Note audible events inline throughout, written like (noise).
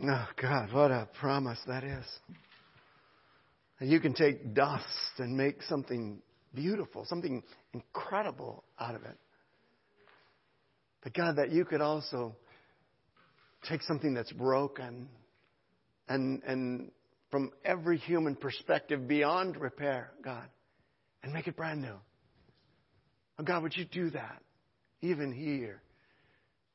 Oh, God, what a promise that is. You can take dust and make something beautiful, something incredible out of it. But God, that you could also take something that's broken and, and from every human perspective beyond repair, God, and make it brand new. Oh, God, would you do that even here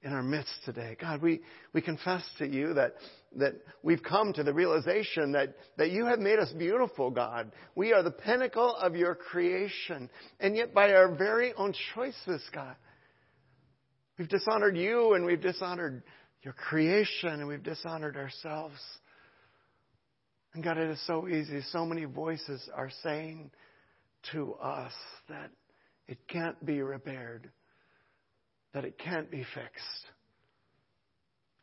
in our midst today? God, we, we confess to you that, that we've come to the realization that, that you have made us beautiful, God. We are the pinnacle of your creation. And yet, by our very own choices, God, we've dishonored you and we've dishonored your creation and we've dishonored ourselves. And God, it is so easy. So many voices are saying to us that it can't be repaired, that it can't be fixed.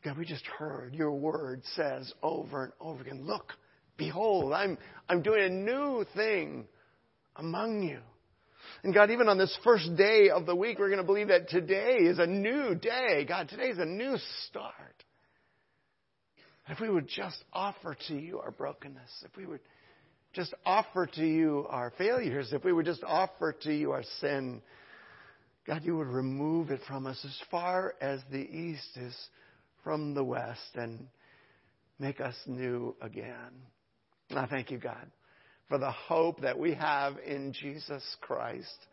God, we just heard your word says over and over again, look, behold, I'm, I'm doing a new thing among you. And God, even on this first day of the week, we're going to believe that today is a new day. God, today is a new start. If we would just offer to you our brokenness, if we would just offer to you our failures, if we would just offer to you our sin, God, you would remove it from us as far as the east is from the west and make us new again. I thank you, God, for the hope that we have in Jesus Christ.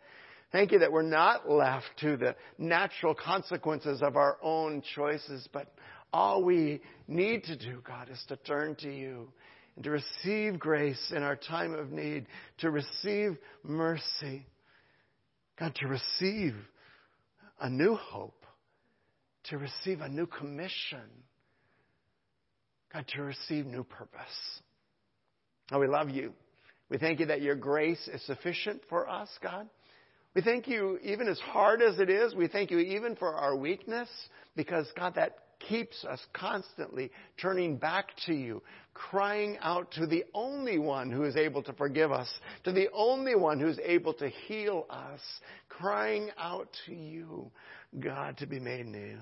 Thank you that we're not left to the natural consequences of our own choices, but all we need to do, God, is to turn to you and to receive grace in our time of need, to receive mercy. God, to receive a new hope, to receive a new commission. God, to receive new purpose. Oh, we love you. We thank you that your grace is sufficient for us, God. We thank you, even as hard as it is, we thank you even for our weakness, because, God, that keeps us constantly turning back to you, crying out to the only one who is able to forgive us, to the only one who is able to heal us, crying out to you, God, to be made new.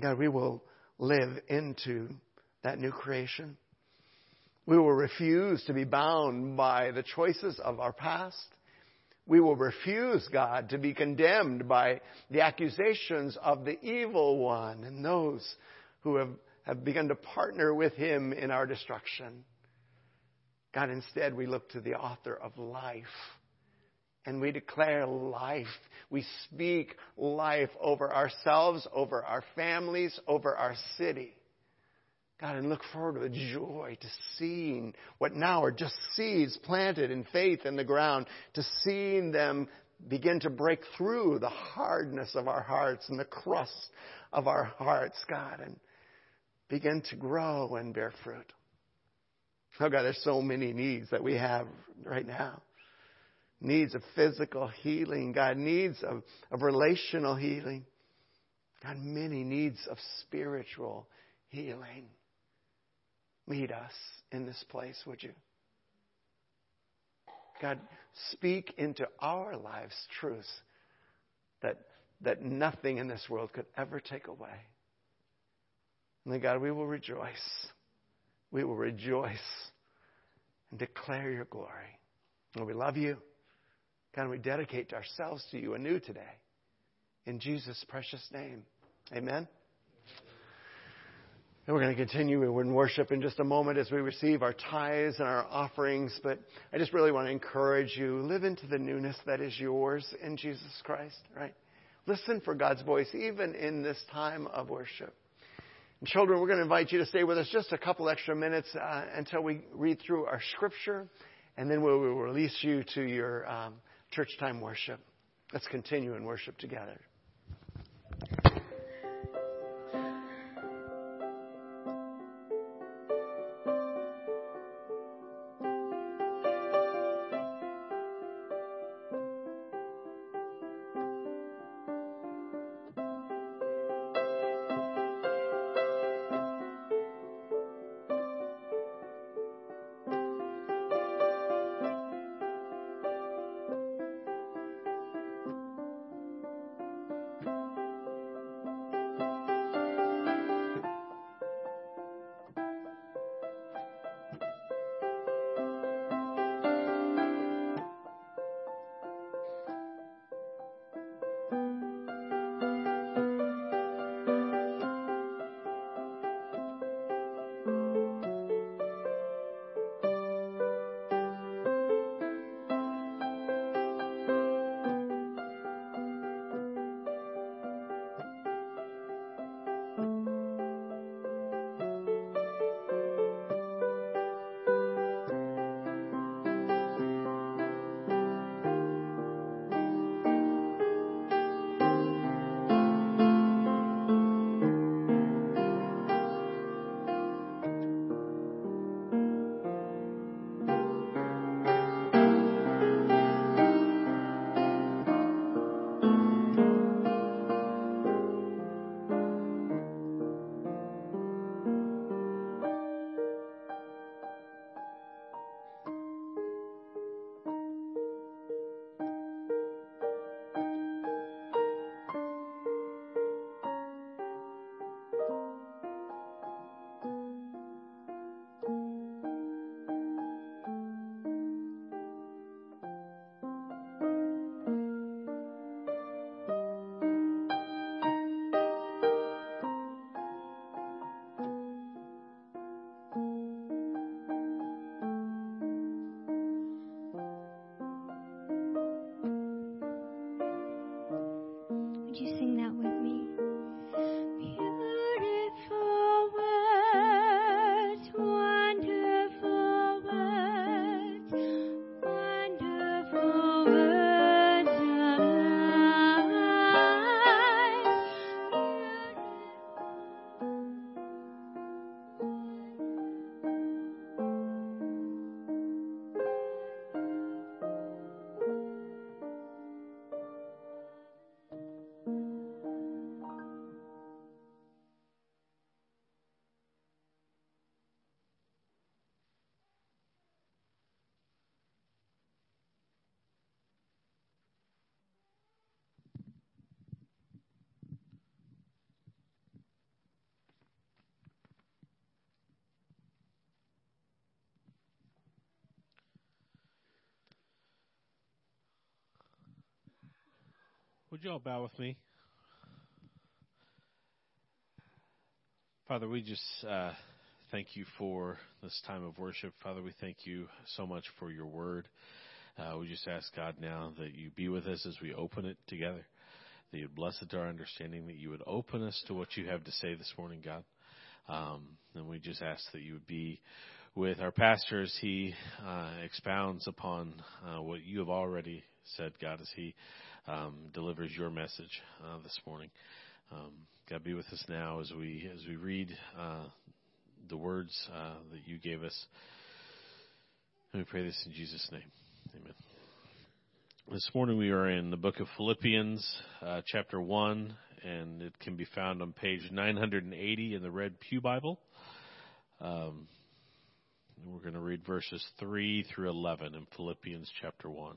God, we will live into that new creation. We will refuse to be bound by the choices of our past. We will refuse, God, to be condemned by the accusations of the evil one and those who have, have begun to partner with him in our destruction. God, instead, we look to the author of life and we declare life. We speak life over ourselves, over our families, over our city. God, and look forward with joy to seeing what now are just seeds planted in faith in the ground, to seeing them begin to break through the hardness of our hearts and the crust of our hearts, God, and begin to grow and bear fruit. Oh, God, there's so many needs that we have right now. Needs of physical healing, God, needs of, of relational healing. God, many needs of spiritual healing. Meet us in this place, would you? God, speak into our lives truths that, that nothing in this world could ever take away. And then, God, we will rejoice. We will rejoice and declare your glory. And we love you. God, we dedicate ourselves to you anew today. In Jesus' precious name. Amen. And we're going to continue in worship in just a moment as we receive our tithes and our offerings. But I just really want to encourage you live into the newness that is yours in Jesus Christ, right? Listen for God's voice even in this time of worship. And children, we're going to invite you to stay with us just a couple extra minutes uh, until we read through our scripture, and then we will release you to your um, church time worship. Let's continue in worship together. Would you all bow with me? Father, we just uh, thank you for this time of worship. Father, we thank you so much for your word. Uh, we just ask God now that you be with us as we open it together, that you'd bless it to our understanding, that you would open us to what you have to say this morning, God. Um, and we just ask that you would be with our pastor as he uh, expounds upon uh, what you have already said, God, as he um, delivers your message uh, this morning. Um, God, be with us now as we as we read uh, the words uh, that you gave us. And we pray this in Jesus' name. Amen. This morning we are in the book of Philippians, uh, chapter 1, and it can be found on page 980 in the Red Pew Bible. Um, we're going to read verses 3 through 11 in Philippians chapter 1.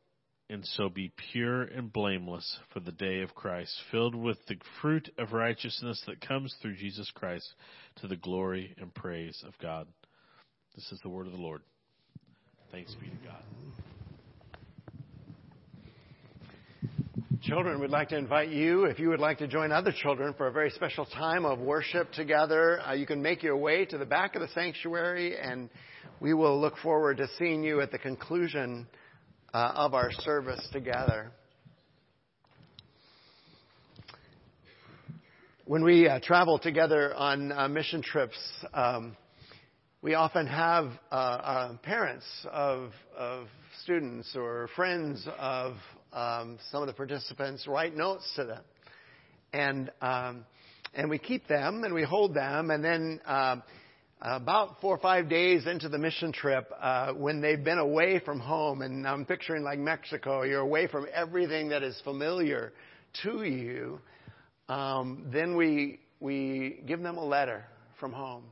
and so be pure and blameless for the day of Christ, filled with the fruit of righteousness that comes through Jesus Christ to the glory and praise of God. This is the word of the Lord. Thanks be to God. Children, we'd like to invite you, if you would like to join other children for a very special time of worship together, uh, you can make your way to the back of the sanctuary and we will look forward to seeing you at the conclusion uh, of our service together. When we uh, travel together on uh, mission trips, um, we often have uh, uh, parents of, of, students or friends of um, some of the participants write notes to them. And, um, and we keep them and we hold them, and then um, about four or five days into the mission trip, uh, when they've been away from home, and I'm picturing like Mexico, you're away from everything that is familiar to you, um, then we we give them a letter from home.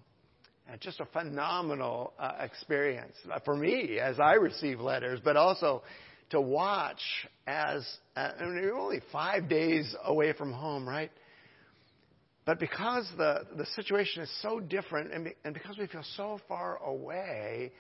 And just a phenomenal uh, experience for me as I receive letters, but also to watch as uh, I mean, you're only five days away from home, right? But because the, the situation is so different and, be, and because we feel so far away,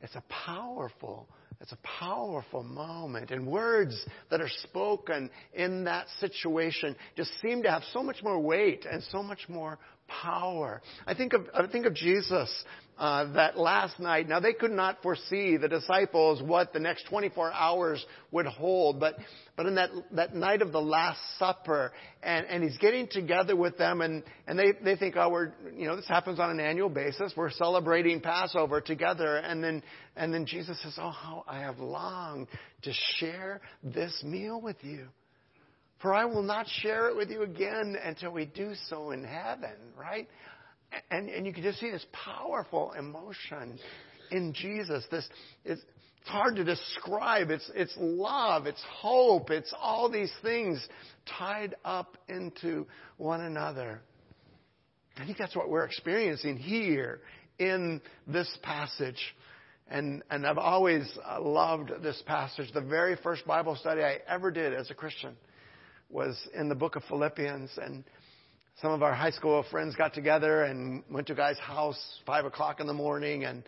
it's a powerful, it's a powerful moment. And words that are spoken in that situation just seem to have so much more weight and so much more power. I think of, I think of Jesus uh, that last night. Now they could not foresee the disciples what the next 24 hours would hold, but but in that that night of the Last Supper, and and he's getting together with them, and and they they think, oh, we're you know this happens on an annual basis. We're celebrating Passover together, and then and then Jesus says, oh, how I have longed to share this meal with you. For I will not share it with you again until we do so in heaven, right? And, and you can just see this powerful emotion in Jesus. This it's, hard to describe. It's, it's love, it's hope, it's all these things tied up into one another. I think that's what we're experiencing here in this passage. And, and I've always uh, loved this passage. The very first Bible study I ever did as a Christian was in the book of Philippians. And some of our high school friends got together and went to a guy's house five o'clock in the morning and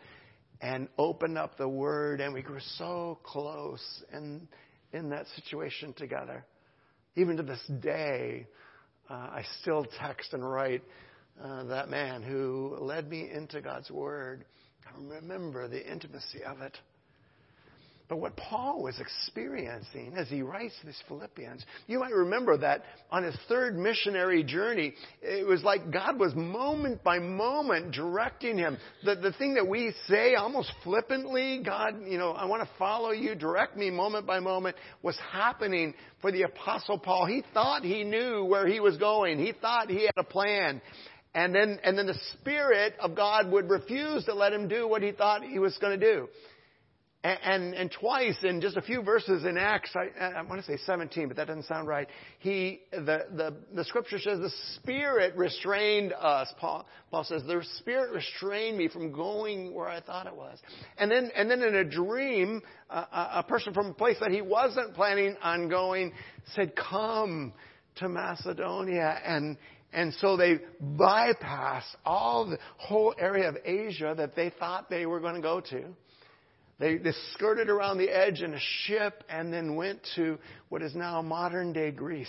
and opened up the word and we grew so close in in that situation together. Even to this day, uh, I still text and write uh, that man who led me into God's word. I remember the intimacy of it. But what Paul was experiencing as he writes these Philippians, you might remember that on his third missionary journey, it was like God was moment by moment directing him. The, the thing that we say almost flippantly, God, you know, I want to follow you, direct me moment by moment, was happening for the apostle Paul. He thought he knew where he was going. He thought he had a plan. And then, and then the Spirit of God would refuse to let him do what he thought he was going to do. And, and, and, twice in just a few verses in Acts, I, I want to say 17, but that doesn't sound right. He, the, the, the scripture says the Spirit restrained us. Paul, Paul says the Spirit restrained me from going where I thought it was. And then, and then in a dream, uh, a person from a place that he wasn't planning on going said, come to Macedonia. And, and so they bypassed all the whole area of Asia that they thought they were going to go to they, they skirted around the edge in a ship and then went to what is now modern day Greece.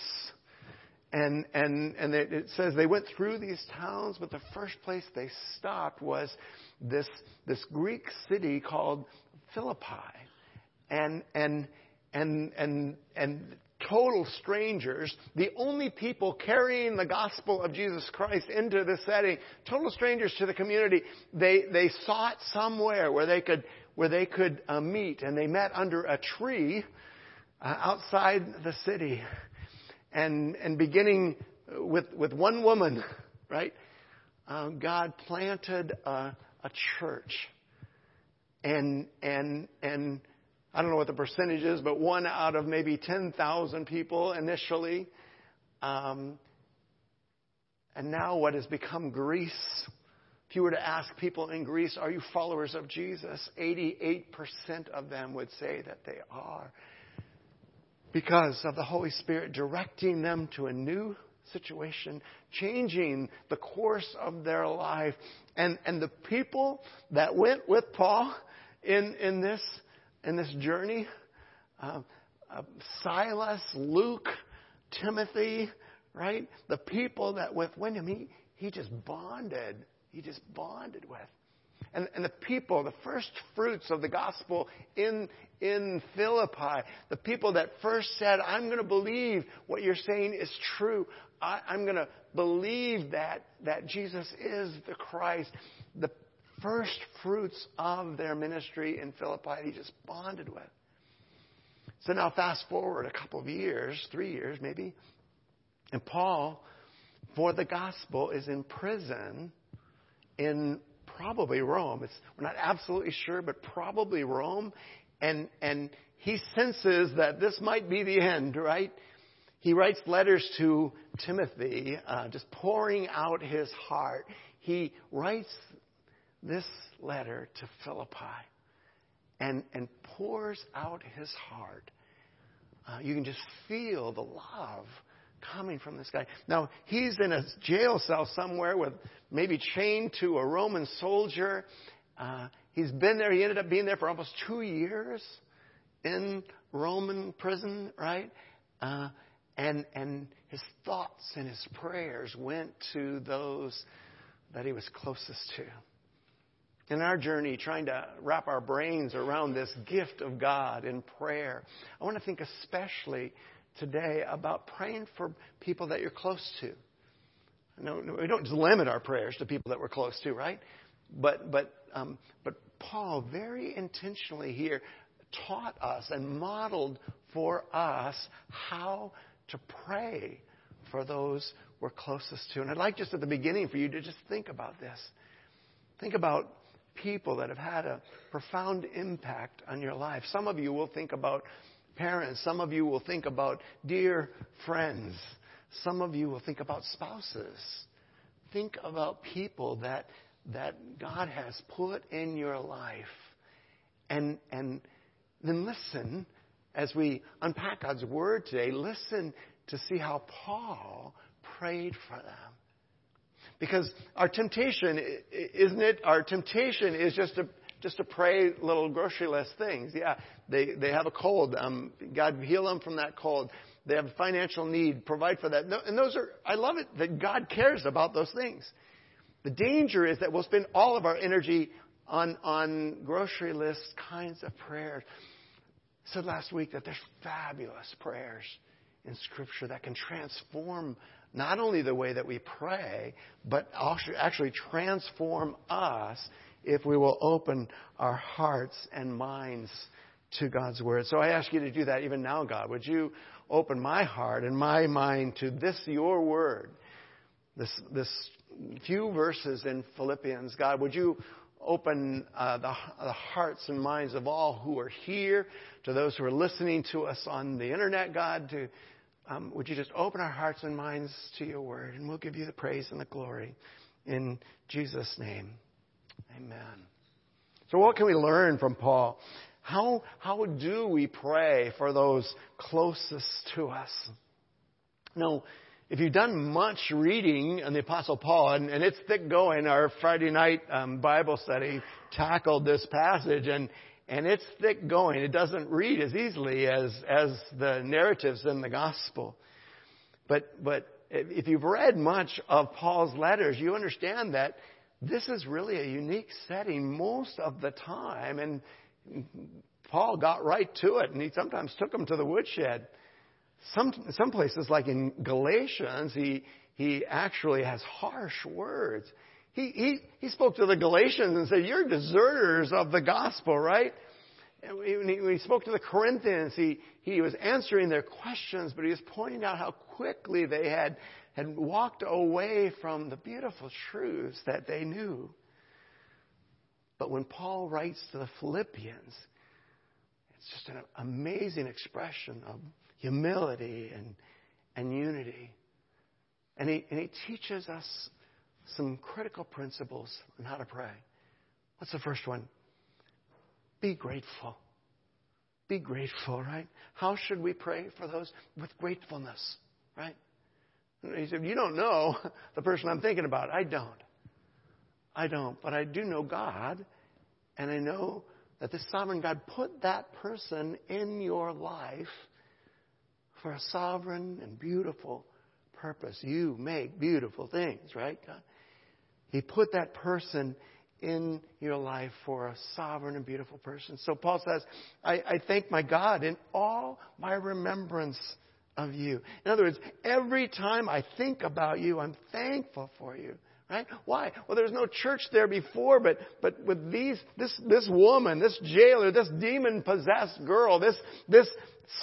And, and, and it, it says they went through these towns, but the first place they stopped was this, this Greek city called Philippi. And, and, and, and, and total strangers, the only people carrying the gospel of Jesus Christ into this setting, total strangers to the community, they, they sought somewhere where they could where they could uh, meet, and they met under a tree uh, outside the city. And, and beginning with, with one woman, right, uh, God planted a, a church. And, and, and I don't know what the percentage is, but one out of maybe 10,000 people initially. Um, and now what has become Greece if you were to ask people in Greece, are you followers of Jesus? 88% of them would say that they are. Because of the Holy Spirit directing them to a new situation, changing the course of their life. And, and the people that went with Paul in, in, this, in this journey, uh, uh, Silas, Luke, Timothy, right? The people that with him, he, he just bonded he just bonded with. And, and the people, the first fruits of the gospel in, in Philippi, the people that first said, I'm going to believe what you're saying is true. I, I'm going to believe that, that Jesus is the Christ. The first fruits of their ministry in Philippi, he just bonded with. So now fast forward a couple of years, three years maybe, and Paul, for the gospel, is in prison in probably Rome. It's, we're not absolutely sure, but probably Rome. And, and he senses that this might be the end, right? He writes letters to Timothy, uh, just pouring out his heart. He writes this letter to Philippi and, and pours out his heart. Uh, you can just feel the love coming from this guy. Now, he's in a jail cell somewhere with maybe chained to a Roman soldier. Uh, he's been there. He ended up being there for almost two years in Roman prison, right? Uh, and, and his thoughts and his prayers went to those that he was closest to. In our journey, trying to wrap our brains around this gift of God in prayer, I want to think especially today about praying for people that you're close to. No, we don't limit our prayers to people that we're close to, right? But but um, but Paul very intentionally here taught us and modeled for us how to pray for those we're closest to. And I'd like just at the beginning for you to just think about this. Think about people that have had a profound impact on your life. Some of you will think about parents. Some of you will think about dear friends. Some of you will think about spouses. Think about people that, that God has put in your life. And, and then listen as we unpack God's word today, listen to see how Paul prayed for them. Because our temptation, isn't it? Our temptation is just to just to pray little grocery list things. Yeah, they, they have a cold. Um, God heal them from that cold. They have a financial need. Provide for that. And those are, I love it that God cares about those things. The danger is that we'll spend all of our energy on, on grocery list kinds of prayers. said last week that there's fabulous prayers in Scripture that can transform not only the way that we pray, but actually transform us if we will open our hearts and minds to God's Word. So I ask you to do that even now, God. Would you open my heart and my mind to this, your Word? This, this few verses in Philippians. God, would you open uh, the, the, hearts and minds of all who are here, to those who are listening to us on the internet, God, to, um, would you just open our hearts and minds to your word, and we'll give you the praise and the glory in Jesus' name. Amen. So, what can we learn from Paul? How, how do we pray for those closest to us? Now, if you've done much reading on the Apostle Paul, and, and it's thick going, our Friday night um, Bible study tackled this passage, and, and it's thick going. It doesn't read as easily as, as the narratives in the Gospel. But, but if you've read much of Paul's letters, you understand that this is really a unique setting most of the time, and Paul got right to it, and he sometimes took them to the woodshed. Some, some places, like in Galatians, he, he actually has harsh words. He, he, he spoke to the Galatians and said, You're deserters of the gospel, right? And when he, when he spoke to the Corinthians, he, he was answering their questions, but he was pointing out how quickly they had, had walked away from the beautiful truths that they knew. But when Paul writes to the Philippians, it's just an amazing expression of humility and, and unity. And he, and he teaches us some critical principles on how to pray. What's the first one? Be grateful. Be grateful, right? How should we pray for those? With gratefulness, right? He said, You don't know (laughs) the person I'm thinking about. I don't. I don't. But I do know God, and I know that the sovereign God put that person in your life for a sovereign and beautiful purpose. You make beautiful things, right, God? He put that person in your life for a sovereign and beautiful person. So Paul says, I, I thank my God in all my remembrance of you. In other words, every time I think about you, I'm thankful for you. Right? Why? Well, there was no church there before, but, but with these, this, this woman, this jailer, this demon possessed girl, this, this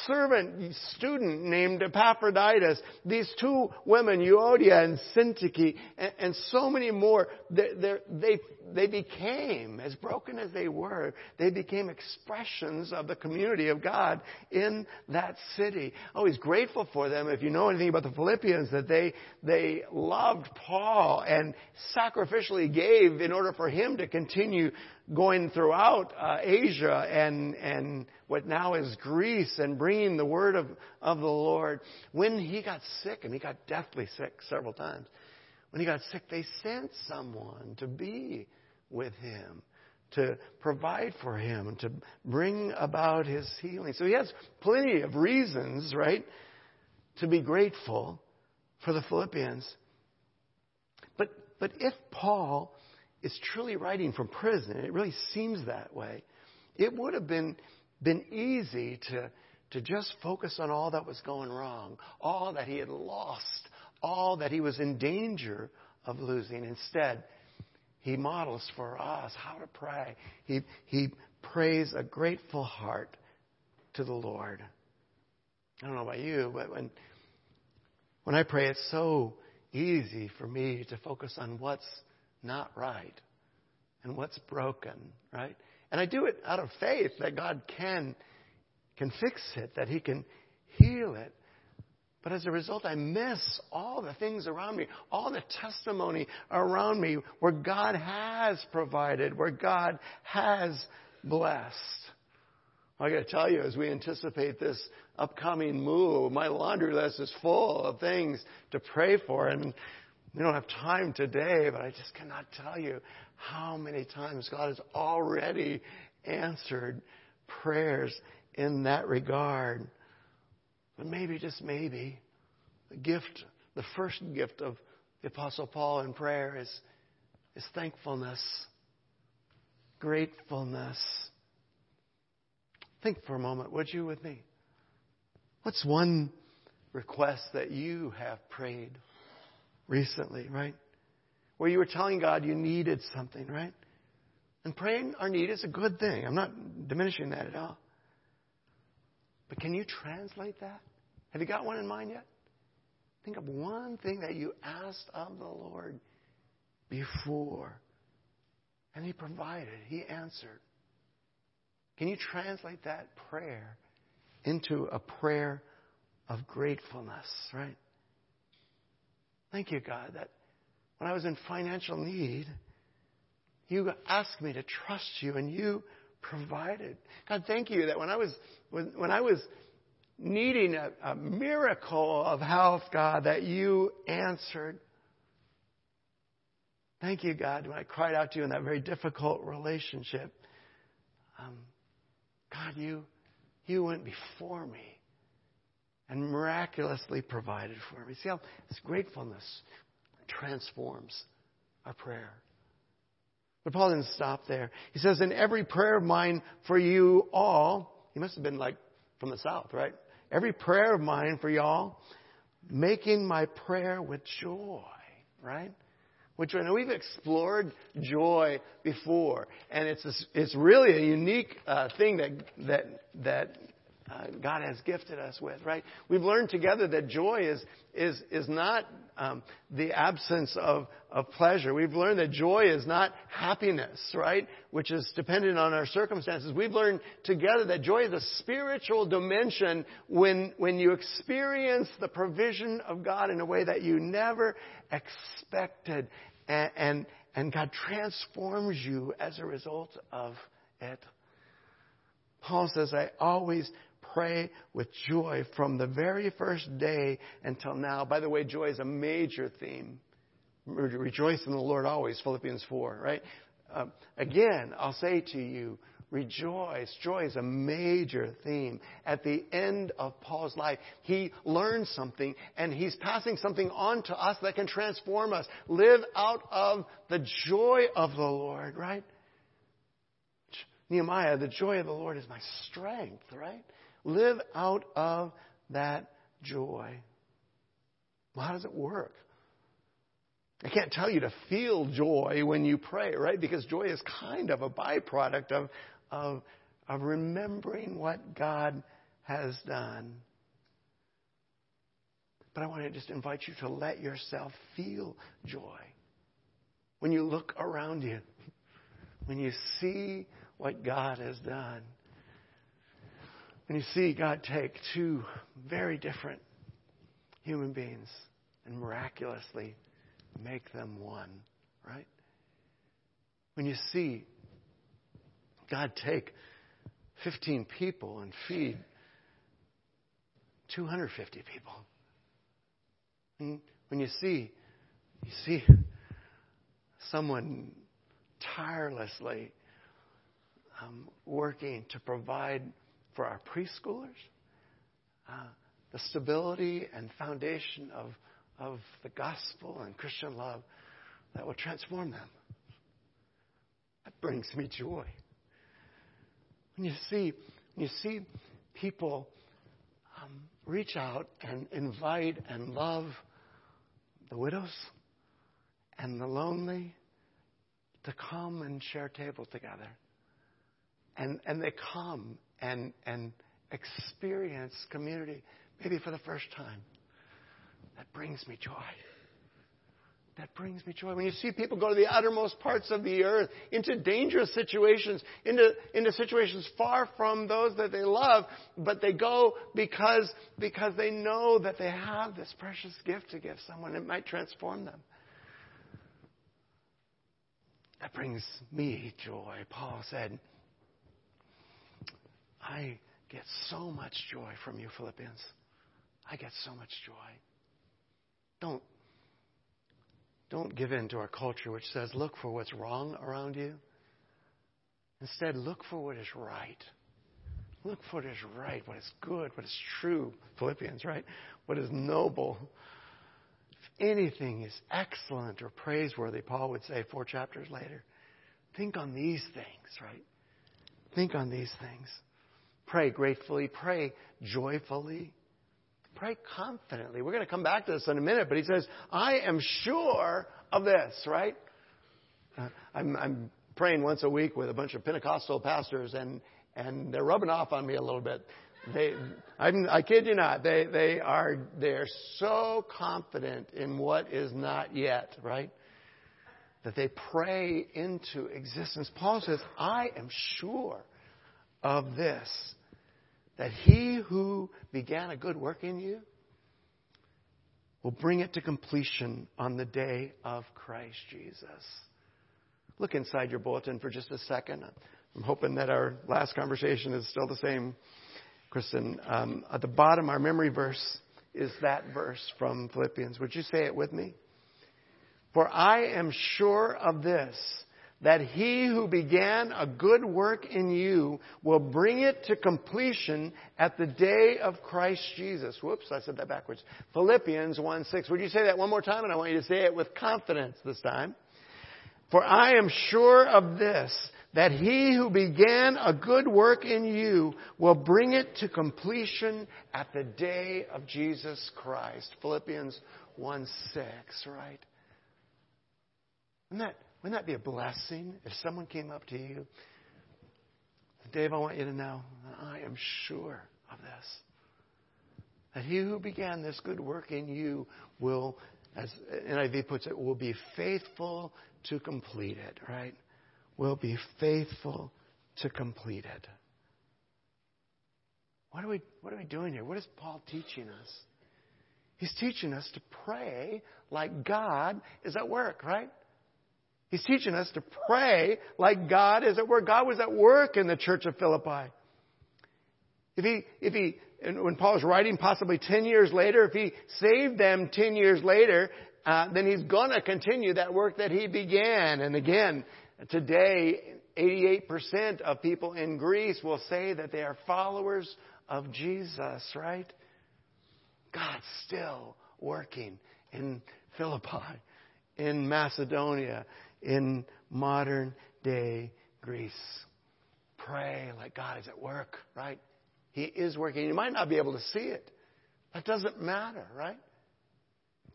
servant student named Epaphroditus, these two women, Euodia and Syntyche, and, and so many more, they, they, they became, as broken as they were, they became expressions of the community of God in that city. Oh, he's grateful for them. If you know anything about the Philippians, that they, they loved Paul and sacrificially gave in order for him to continue going throughout uh, Asia and, and what now is Greece and bringing the word of, of the Lord. When he got sick, and he got deathly sick several times, when he got sick, they sent someone to be with him, to provide for him, to bring about his healing. So he has plenty of reasons, right, to be grateful for the Philippians. But, but if Paul is truly writing from prison, it really seems that way, it would have been, been easy to, to just focus on all that was going wrong, all that he had lost, all that he was in danger of losing. Instead, he models for us how to pray. He, he prays a grateful heart to the Lord. I don't know about you, but when, when I pray, it's so easy for me to focus on what's not right and what's broken, right? And I do it out of faith that God can, can fix it, that He can heal it. But as a result, I miss all the things around me, all the testimony around me where God has provided, where God has blessed. I got to tell you, as we anticipate this upcoming move, my laundry list is full of things to pray for, and we don't have time today, but I just cannot tell you how many times God has already answered prayers in that regard. But maybe, just maybe, the gift, the first gift of the Apostle Paul in prayer is, is thankfulness, gratefulness. Think for a moment, would you, with me? What's one request that you have prayed recently, right? Where you were telling God you needed something, right? And praying our need is a good thing. I'm not diminishing that at all. But can you translate that? Have you got one in mind yet? Think of one thing that you asked of the Lord before. And He provided, He answered. Can you translate that prayer into a prayer of gratefulness, right? Thank you, God, that when I was in financial need, you asked me to trust you and you provided. God, thank you that when I was when, when I was needing a, a miracle of health, God, that you answered. Thank you, God, when I cried out to you in that very difficult relationship. Um, God, you, you went before me and miraculously provided for me. See how this gratefulness transforms our prayer. But Paul didn't stop there. He says, In every prayer of mine for you all, he must have been like from the south, right? Every prayer of mine for y'all, making my prayer with joy, right? Which I know we've explored joy before, and it's a, it's really a unique uh, thing that that that uh, God has gifted us with, right? We've learned together that joy is is is not um, the absence of of pleasure. We've learned that joy is not happiness, right? Which is dependent on our circumstances. We've learned together that joy is a spiritual dimension when when you experience the provision of God in a way that you never expected, and and, and God transforms you as a result of it. Paul says, I always pray with joy from the very first day until now. By the way, joy is a major theme. Rejoice in the Lord always, Philippians 4, right? Uh, again, I'll say to you, rejoice. Joy is a major theme. At the end of Paul's life, he learned something and he's passing something on to us that can transform us. Live out of the joy of the Lord, right? Nehemiah, the joy of the Lord is my strength, right? Live out of that joy. Well, how does it work? I can't tell you to feel joy when you pray, right? Because joy is kind of a byproduct of, of, of remembering what God has done. But I want to just invite you to let yourself feel joy. When you look around you, when you see what God has done, when you see God take two very different human beings and miraculously make them one, right? When you see God take 15 people and feed 250 people. And when you see you see someone tirelessly um, working to provide for our preschoolers, uh, the stability and foundation of, of the gospel and Christian love that will transform them. That brings me joy. When you see, when you see people um, reach out and invite and love the widows and the lonely to come and share table together. And, and they come and, and experience community, maybe for the first time. That brings me joy. That brings me joy. When you see people go to the uttermost parts of the earth, into dangerous situations, into, into situations far from those that they love, but they go because, because they know that they have this precious gift to give someone. It might transform them. That brings me joy. Paul said, I get so much joy from you, Philippians. I get so much joy. Don't, don't give in to our culture which says, look for what's wrong around you. Instead, look for what is right. Look for what is right, what is good, what is true. Philippians, right? What is noble. If anything is excellent or praiseworthy, Paul would say four chapters later, think on these things, right? Think on these things. Pray gratefully. Pray joyfully. Pray confidently. We're going to come back to this in a minute, but he says, I am sure of this, right? Uh, I'm, I'm praying once a week with a bunch of Pentecostal pastors, and, and they're rubbing off on me a little bit. They, I'm, I kid you not, they, they are they're so confident in what is not yet, right? That they pray into existence. Paul says, I am sure of this, that he who began a good work in you will bring it to completion on the day of Christ Jesus. Look inside your bulletin for just a second. I'm hoping that our last conversation is still the same, Kristen. Um, at the bottom, our memory verse is that verse from Philippians. Would you say it with me? For I am sure of this that he who began a good work in you will bring it to completion at the day of Christ Jesus. Whoops, I said that backwards. Philippians 1 6. Would you say that one more time? And I want you to say it with confidence this time. For I am sure of this, that he who began a good work in you will bring it to completion at the day of Jesus Christ. Philippians 1 6, right? Wouldn't that, wouldn't that be a blessing if someone came up to you? Dave, I want you to know I am sure of this. That he who began this good work in you will, as NIV puts it, will be faithful to complete it, right? Will be faithful to complete it. What are we, what are we doing here? What is Paul teaching us? He's teaching us to pray like God is at work, right? He's teaching us to pray like God is at work. God was at work in the church of Philippi. If he, if he, when Paul was writing possibly 10 years later, if he saved them 10 years later, uh, then he's going to continue that work that he began. And again, today, 88% of people in Greece will say that they are followers of Jesus, right? God's still working in Philippi, in Macedonia, in modern day Greece. Pray like God is at work, right? He is working. You might not be able to see it. That doesn't matter, right?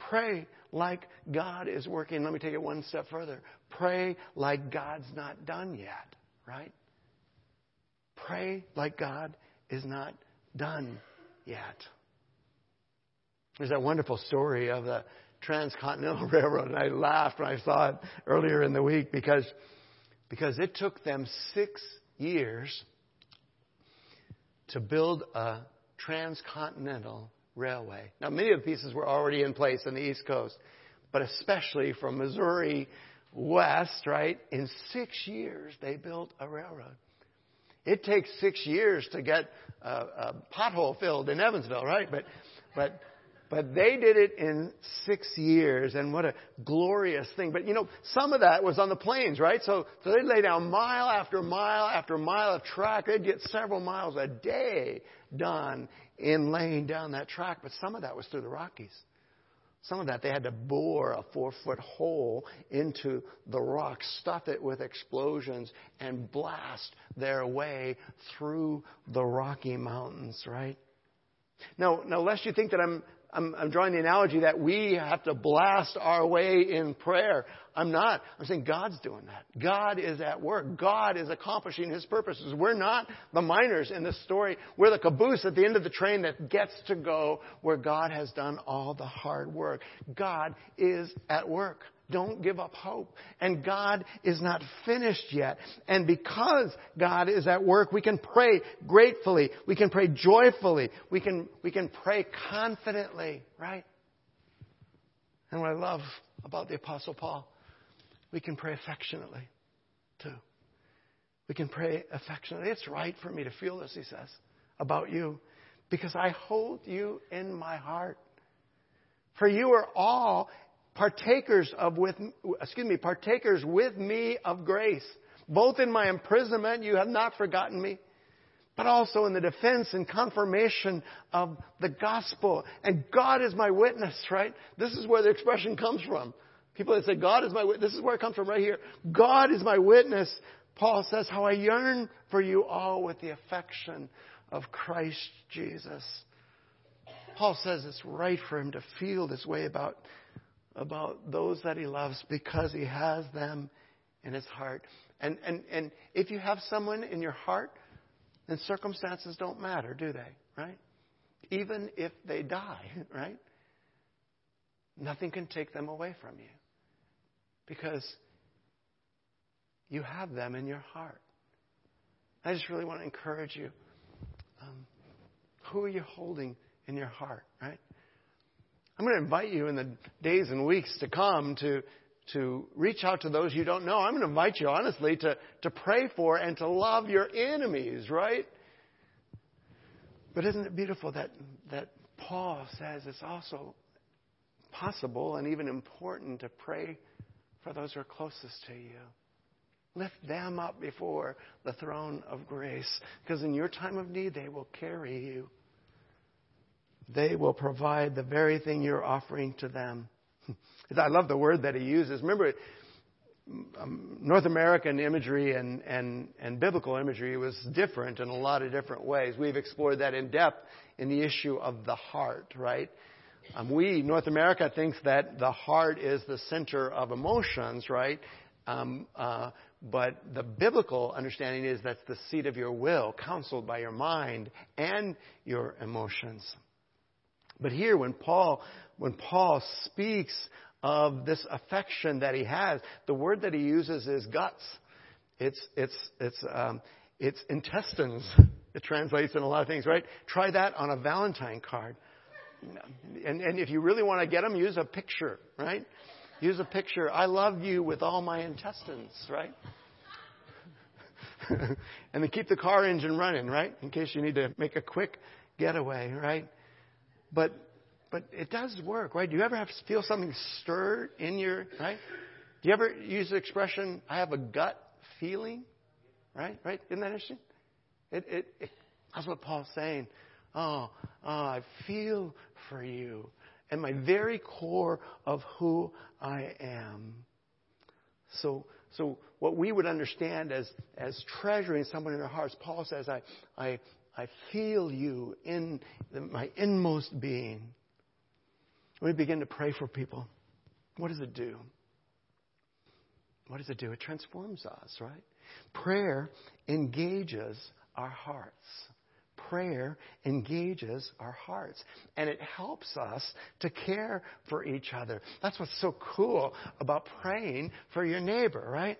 Pray like God is working. Let me take it one step further. Pray like God's not done yet, right? Pray like God is not done yet. There's that wonderful story of the Transcontinental (laughs) Railroad, and I laughed when I saw it earlier in the week because, because it took them six years to build a transcontinental railway. Now, many of the pieces were already in place on the East Coast, but especially from Missouri west, right? In six years, they built a railroad. It takes six years to get a, a pothole filled in Evansville, right? But, but, but they did it in six years, and what a glorious thing. But you know, some of that was on the plains, right? So, so they'd lay down mile after mile after mile of track. They'd get several miles a day done in laying down that track, but some of that was through the Rockies. Some of that they had to bore a four foot hole into the rock, stuff it with explosions, and blast their way through the Rocky Mountains, right? Now, now, lest you think that I'm I'm, I'm, drawing the analogy that we have to blast our way in prayer. I'm not. I'm saying God's doing that. God is at work. God is accomplishing His purposes. We're not the miners in this story. We're the caboose at the end of the train that gets to go where God has done all the hard work. God is at work. Don't give up hope. And God is not finished yet. And because God is at work, we can pray gratefully. We can pray joyfully. We can, we can pray confidently, right? And what I love about the Apostle Paul we can pray affectionately, too. We can pray affectionately. It's right for me to feel this, he says, about you, because I hold you in my heart. For you are all partakers of with excuse me partakers with me of grace both in my imprisonment you have not forgotten me but also in the defense and confirmation of the gospel and god is my witness right this is where the expression comes from People that say, God is my witness. This is where it comes from right here. God is my witness Paul says, How I yearn for you all with the affection of Christ Jesus. Paul says it's right for him to feel this way about, about those that he loves because he has them in his heart. And, and, and if you have someone in your heart, then circumstances don't matter, do they? Right? Even if they die, (laughs) right? Nothing can take them away from you because you have them in your heart. I just really want to encourage you. Um, who are you holding in your heart, right? I'm going to invite you in the days and weeks to come to, to reach out to those you don't know. I'm going to invite you, honestly, to, to pray for and to love your enemies, right? But isn't it beautiful that, that Paul says it's also possible and even important to pray for those who are closest to you? Lift them up before the throne of grace, because in your time of need, they will carry you. They will provide the very thing you're offering to them. (laughs) I love the word that he uses. Remember, um, North American imagery and, and, and biblical imagery was different in a lot of different ways. We've explored that in depth in the issue of the heart, right? Um, we, North America, thinks that the heart is the center of emotions, right? Um, uh, but the biblical understanding is that's the seat of your will, counseled by your mind and your emotions. But here, when Paul, when Paul speaks of this affection that he has, the word that he uses is guts. It's, it's, it's, um, it's intestines. It translates in a lot of things, right? Try that on a Valentine card. And, and if you really want to get them, use a picture, right? Use a picture. I love you with all my intestines, right? (laughs) and then keep the car engine running, right? In case you need to make a quick getaway, right? But but it does work, right? Do you ever have feel something stirred in your right? Do you ever use the expression "I have a gut feeling"? Right? Right? Isn't that interesting? It, it, it that's what Paul's saying. Oh, oh, I feel for you and my very core of who I am. So, so what we would understand as, as treasuring someone in our hearts, Paul says, I, I, I feel you in my inmost being. we begin to pray for people, what does it do? What does it do? It transforms us, right? Prayer engages our hearts prayer engages our hearts and it helps us to care for each other. That's what's so cool about praying for your neighbor, right?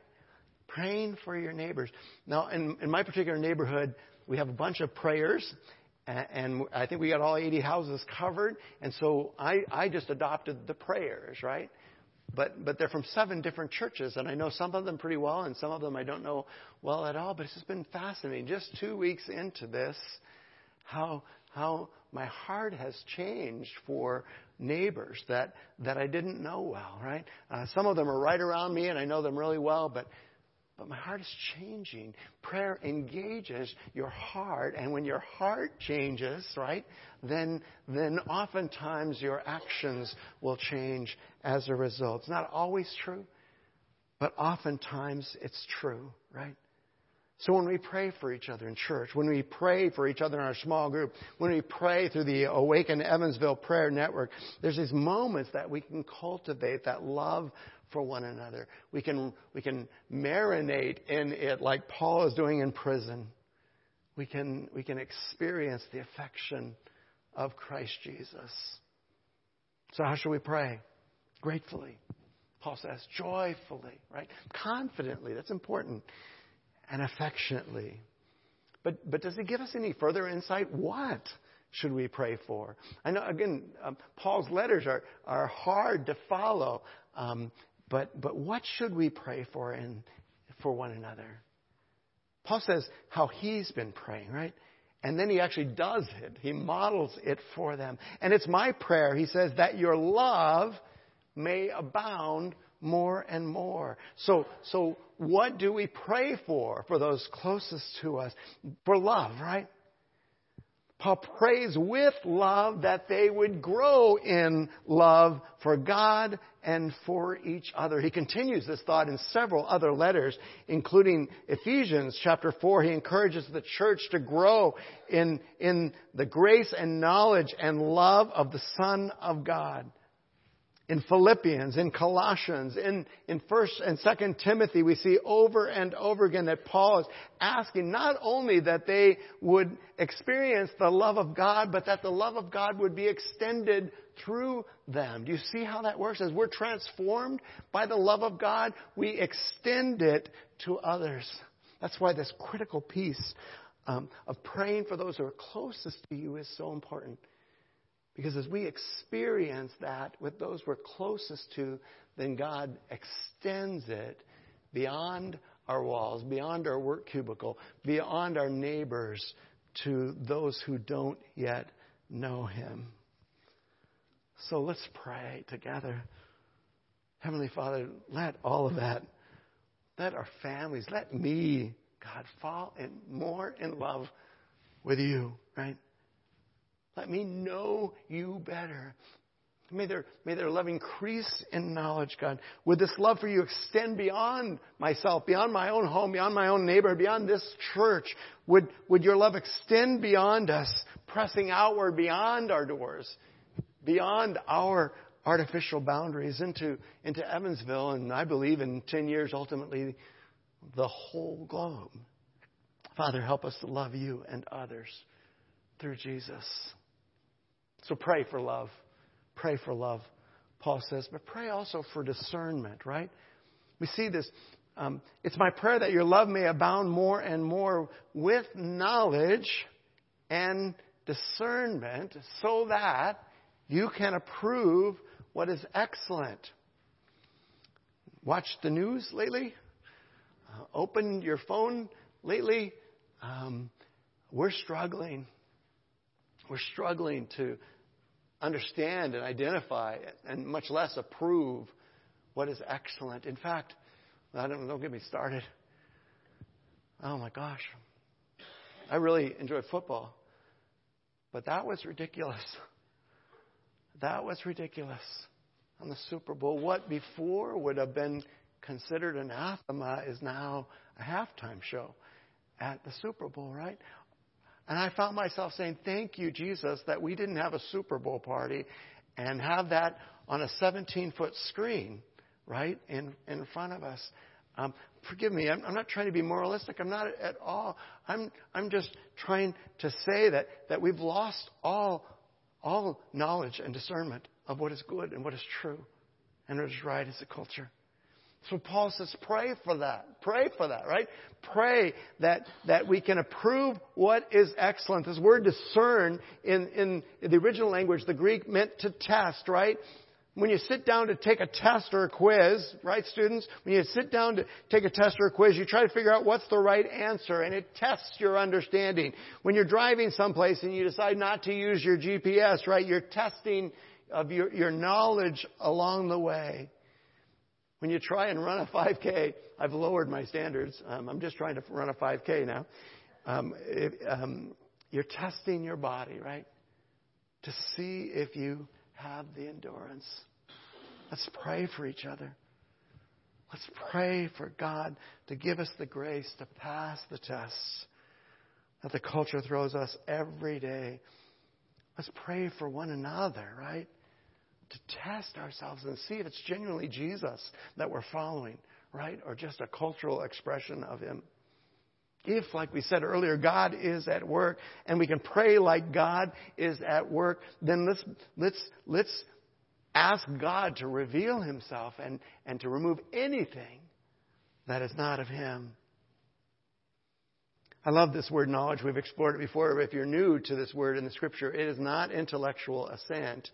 Praying for your neighbors. Now, in, in my particular neighborhood, we have a bunch of prayers and I think we got all 80 houses covered. And so I, I just adopted the prayers, right? But, but they're from seven different churches, and I know some of them pretty well, and some of them I don't know well at all. But it's just been fascinating. Just two weeks into this, how, how my heart has changed for neighbors that, that I didn't know well, right? Uh, some of them are right around me and I know them really well, but, but my heart is changing. Prayer engages your heart, and when your heart changes, right, then, then oftentimes your actions will change as a result. It's not always true, but oftentimes it's true, right? So when we pray for each other in church, when we pray for each other in our small group, when we pray through the Awaken Evansville Prayer Network, there's these moments that we can cultivate that love for one another. We can, we can marinate in it like Paul is doing in prison. We can, we can experience the affection of Christ Jesus. So how should we pray? Gratefully. Paul says, joyfully, right? Confidently. That's important and affectionately. But, but does it give us any further insight? What should we pray for? I know, again, um, Paul's letters are, are hard to follow, um, but, but what should we pray for in, for one another? Paul says how he's been praying, right? And then he actually does it. He models it for them. And it's my prayer, he says, that your love may abound more and more. So, so what do we pray for for those closest to us? For love, right? Paul prays with love that they would grow in love for God and for each other. He continues this thought in several other letters, including Ephesians chapter 4. He encourages the church to grow in, in the grace and knowledge and love of the Son of God in Philippians, in Colossians, in, in 1st and 2nd Timothy, we see over and over again that Paul is asking not only that they would experience the love of God, but that the love of God would be extended through them. Do you see how that works? As we're transformed by the love of God, we extend it to others. That's why this critical piece um, of praying for those who are closest to you is so important. Because as we experience that with those we're closest to, then God extends it beyond our walls, beyond our work cubicle, beyond our neighbors to those who don't yet know Him. So let's pray together. Heavenly Father, let all of that, let our families, let me, God, fall in more in love with you, right? Let me know you better. May their, may their love increase in knowledge, God. Would this love for you extend beyond myself, beyond my own home, beyond my own neighbor, beyond this church? Would, would your love extend beyond us, pressing outward beyond our doors, beyond our artificial boundaries into, into Evansville, and I believe in 10 years, ultimately, the whole globe? Father, help us to love you and others through Jesus. So pray for love. Pray for love, Paul says, but pray also for discernment, right? We see this. Um, it's my prayer that your love may abound more and more with knowledge and discernment so that you can approve what is excellent. Watch the news lately? Uh, open your phone lately? Um, we're struggling. We're struggling to understand and identify and much less approve what is excellent. In fact, I don't, don't get me started. Oh my gosh. I really enjoy football. But that was ridiculous. That was ridiculous on the Super Bowl. What before would have been considered anathema is now a halftime show at the Super Bowl, right? And I found myself saying, Thank you, Jesus, that we didn't have a Super Bowl party and have that on a 17 foot screen, right, in, in front of us. Um, forgive me, I'm, I'm, not trying to be moralistic. I'm not at all. I'm, I'm just trying to say that, that we've lost all, all knowledge and discernment of what is good and what is true and what is right as a culture. So Paul says, pray for that. Pray for that, right? Pray that, that we can approve what is excellent. This word discern in, in the original language, the Greek meant to test, right? When you sit down to take a test or a quiz, right, students? When you sit down to take a test or a quiz, you try to figure out what's the right answer, and it tests your understanding. When you're driving someplace and you decide not to use your GPS, right, you're testing of your, your knowledge along the way. When you try and run a 5K, I've lowered my standards. Um, I'm just trying to run a 5K now. Um, it, um, you're testing your body, right? To see if you have the endurance. Let's pray for each other. Let's pray for God to give us the grace to pass the tests that the culture throws us every day. Let's pray for one another, right? To test ourselves and see if it's genuinely Jesus that we're following, right? Or just a cultural expression of Him. If, like we said earlier, God is at work and we can pray like God is at work, then let's, let's, let's ask God to reveal Himself and, and to remove anything that is not of Him. I love this word knowledge. We've explored it before. If you're new to this word in the scripture, it is not intellectual assent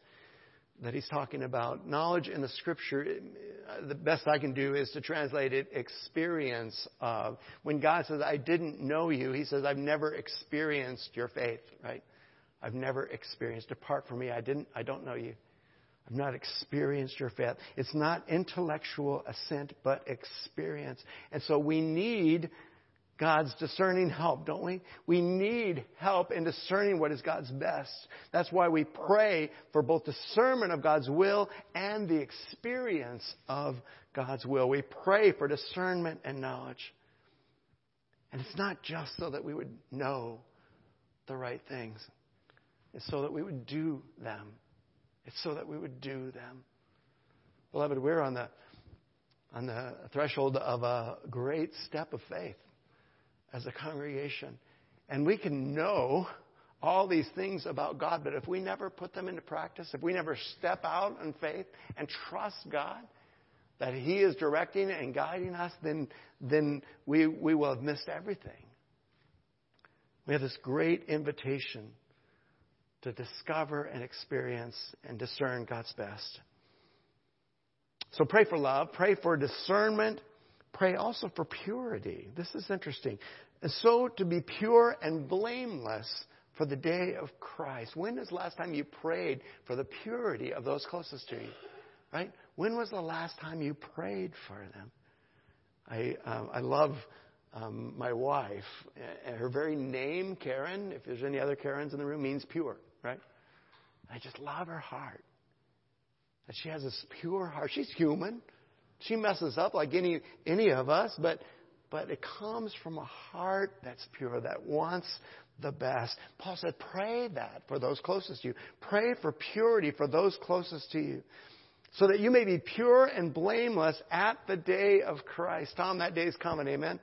that he's talking about. Knowledge in the scripture, the best I can do is to translate it experience of. When God says, I didn't know you, he says, I've never experienced your faith, right? I've never experienced. Depart from me. I didn't, I don't know you. I've not experienced your faith. It's not intellectual assent, but experience. And so we need God's discerning help, don't we? We need help in discerning what is God's best. That's why we pray for both discernment of God's will and the experience of God's will. We pray for discernment and knowledge. And it's not just so that we would know the right things, it's so that we would do them. It's so that we would do them. Beloved, we're on the, on the threshold of a great step of faith as a congregation. And we can know all these things about God, but if we never put them into practice, if we never step out in faith and trust God that He is directing and guiding us, then, then we, we will have missed everything. We have this great invitation to discover and experience and discern God's best. So pray for love, pray for discernment, pray also for purity. This is interesting. And so to be pure and blameless for the day of Christ. When is the last time you prayed for the purity of those closest to you? Right? When was the last time you prayed for them? I, um, I love um, my wife. Her very name, Karen, if there's any other Karens in the room, means pure, right? I just love her heart. That she has this pure heart. She's human. She messes up like any any of us, but but it comes from a heart that's pure, that wants the best. Paul said, pray that for those closest to you. Pray for purity for those closest to you. So that you may be pure and blameless at the day of Christ. Tom, that day is coming, amen?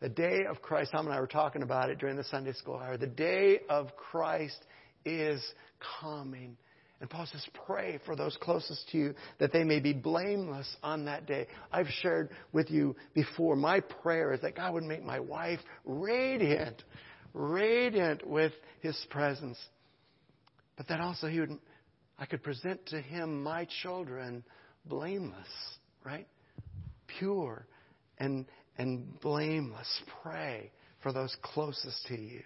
The day of Christ. Tom and I were talking about it during the Sunday school hour. The day of Christ is coming. And Paul says, pray for those closest to you that they may be blameless on that day. I've shared with you before, my prayer is that God would make my wife radiant, radiant with his presence. But that also he would, I could present to him my children blameless, right? Pure and, and blameless. Pray for those closest to you.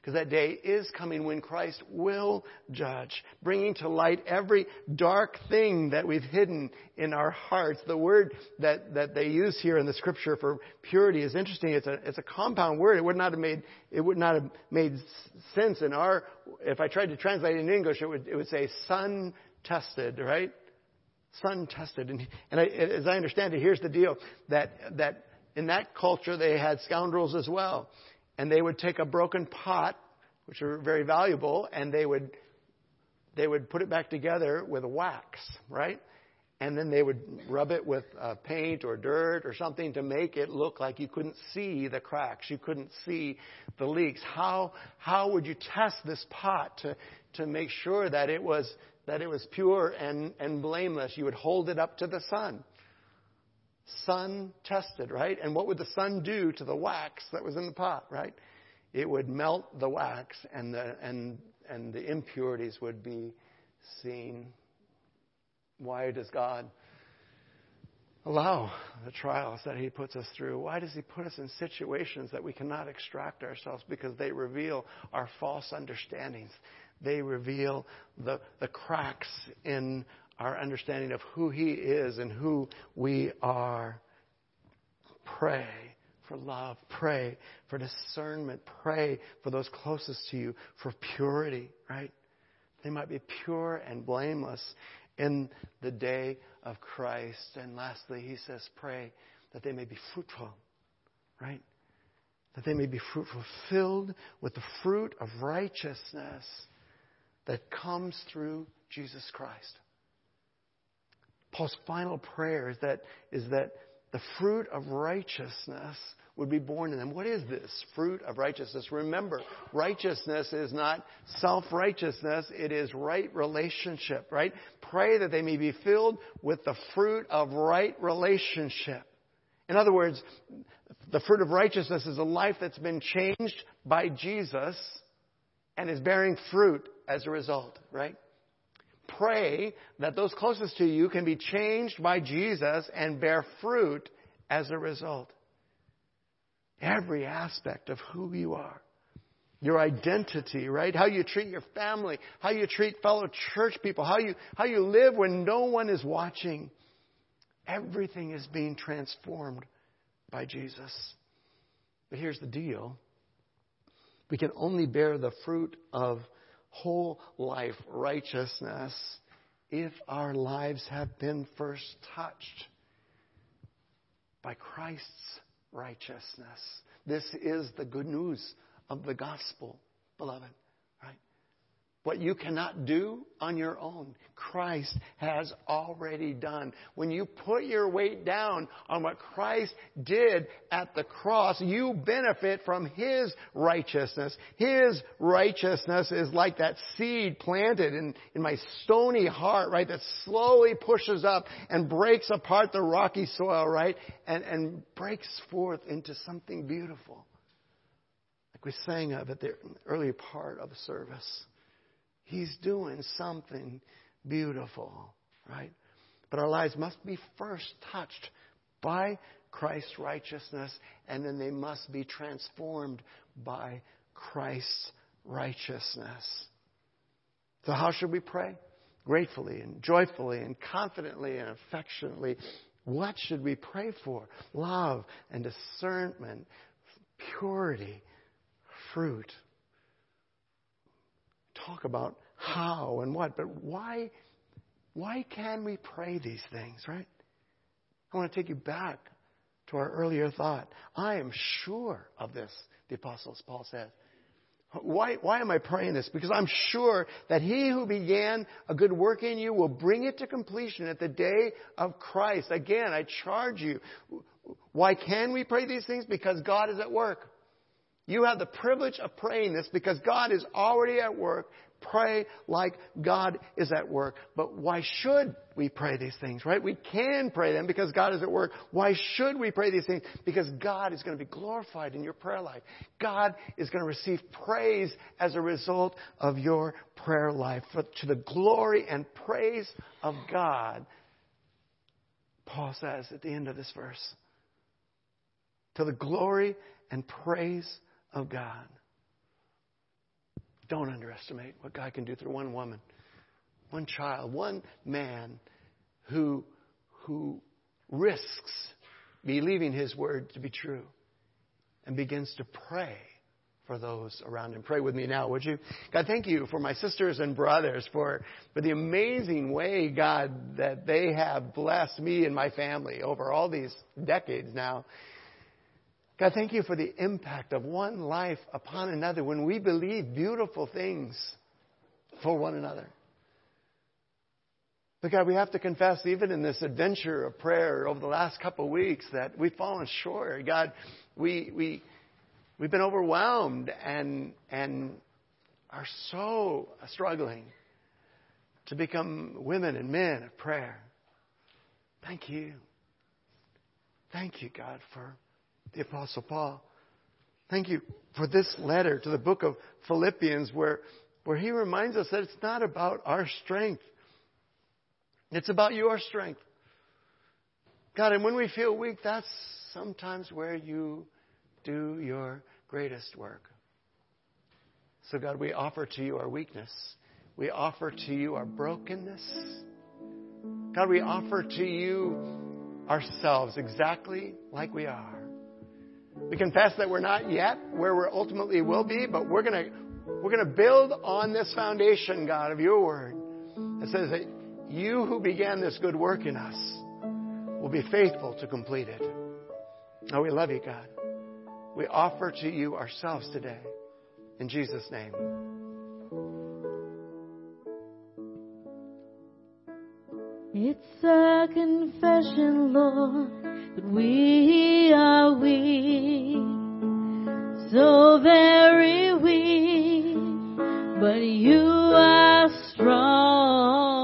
Because that day is coming when Christ will judge, bringing to light every dark thing that we've hidden in our hearts. The word that, that they use here in the scripture for purity is interesting. It's a, it's a compound word. It would not have made, it would not have made sense in our, if I tried to translate it in English, it would, it would say sun tested, right? Sun tested. And, and I, as I understand it, here's the deal that, that in that culture they had scoundrels as well and they would take a broken pot, which are very valuable, and they would they would put it back together with wax, right? And then they would rub it with uh, paint or dirt or something to make it look like you couldn't see the cracks, you couldn't see the leaks. How how would you test this pot to to make sure that it was that it was pure and, and blameless? You would hold it up to the sun sun tested, right? And what would the sun do to the wax that was in the pot, right? It would melt the wax and the, and, and the impurities would be seen. Why does God allow the trials that He puts us through? Why does He put us in situations that we cannot extract ourselves? Because they reveal our false understandings. They reveal the, the cracks in our understanding of who He is and who we are. Pray for love. Pray for discernment. Pray for those closest to you for purity, right? They might be pure and blameless in the day of Christ. And lastly, he says, pray that they may be fruitful, right? That they may be fruitful, filled with the fruit of righteousness that comes through Jesus Christ. Paul's final prayer is that, is that the fruit of righteousness would be borne in them. What is this fruit of righteousness? Remember, righteousness is not self righteousness, it is right relationship, right? Pray that they may be filled with the fruit of right relationship. In other words, the fruit of righteousness is a life that's been changed by Jesus and is bearing fruit as a result, right? Pray that those closest to you can be changed by Jesus and bear fruit as a result. Every aspect of who you are. Your identity, right? How you treat your family, how you treat fellow church people, how you, how you live when no one is watching. Everything is being transformed by Jesus. But here's the deal we can only bear the fruit of whole life righteousness if our lives have been first touched by Christ's righteousness. This is the good news of the gospel, beloved. What you cannot do on your own, Christ has already done. When you put your weight down on what Christ did at the cross, you benefit from His righteousness. His righteousness is like that seed planted in, in my stony heart, right, that slowly pushes up and breaks apart the rocky soil, right, and, and breaks forth into something beautiful. Like we sang of at the early part of the service. He's doing something beautiful, right? But our lives must be first touched by Christ's righteousness, and then they must be transformed by Christ's righteousness. So, how should we pray? Gratefully and joyfully and confidently and affectionately. What should we pray for? Love and discernment, purity, fruit talk about how and what, but why, why can we pray these things, right? I want to take you back to our earlier thought. I am sure of this, the Apostle Paul says. Why, why am I praying this? Because I'm sure that he who began a good work in you will bring it to completion at the day of Christ. Again, I charge you. Why can we pray these things? Because God is at work. You have the privilege of praying this because God is already at work. Pray like God is at work. But why should we pray these things, right? We can pray them because God is at work. Why should we pray these things? Because God is going to be glorified in your prayer life. God is going to receive praise as a result of your prayer life. For, to the glory and praise of God, Paul says at the end of this verse. To the glory and praise of God. Don't underestimate what God can do through one woman, one child, one man who, who risks believing his word to be true and begins to pray for those around him. Pray with me now, would you? God, thank you for my sisters and brothers, for, for the amazing way, God, that they have blessed me and my family over all these decades now. God, thank you for the impact of one life upon another when we believe beautiful things for one another. But God, we have to confess, even in this adventure of prayer over the last couple of weeks, that we've fallen short. God, we, we, we've been overwhelmed and, and are so struggling to become women and men of prayer. Thank you. Thank you, God, for the Apostle Paul. Thank you for this letter to the book of Philippians where, where he reminds us that it's not about our strength. It's about your strength. God, and when we feel weak, that's sometimes where you do your greatest work. So, God, we offer to you our weakness. We offer to you our brokenness. God, we offer to you ourselves exactly like we are. We confess that we're not yet where we ultimately will be, but we're going to we're going to build on this foundation, God, of your word. It says that you who began this good work in us will be faithful to complete it. Now we love you, God. We offer to you ourselves today. In Jesus' name. It's a confession, Lord, we are weak, so very weak, but you are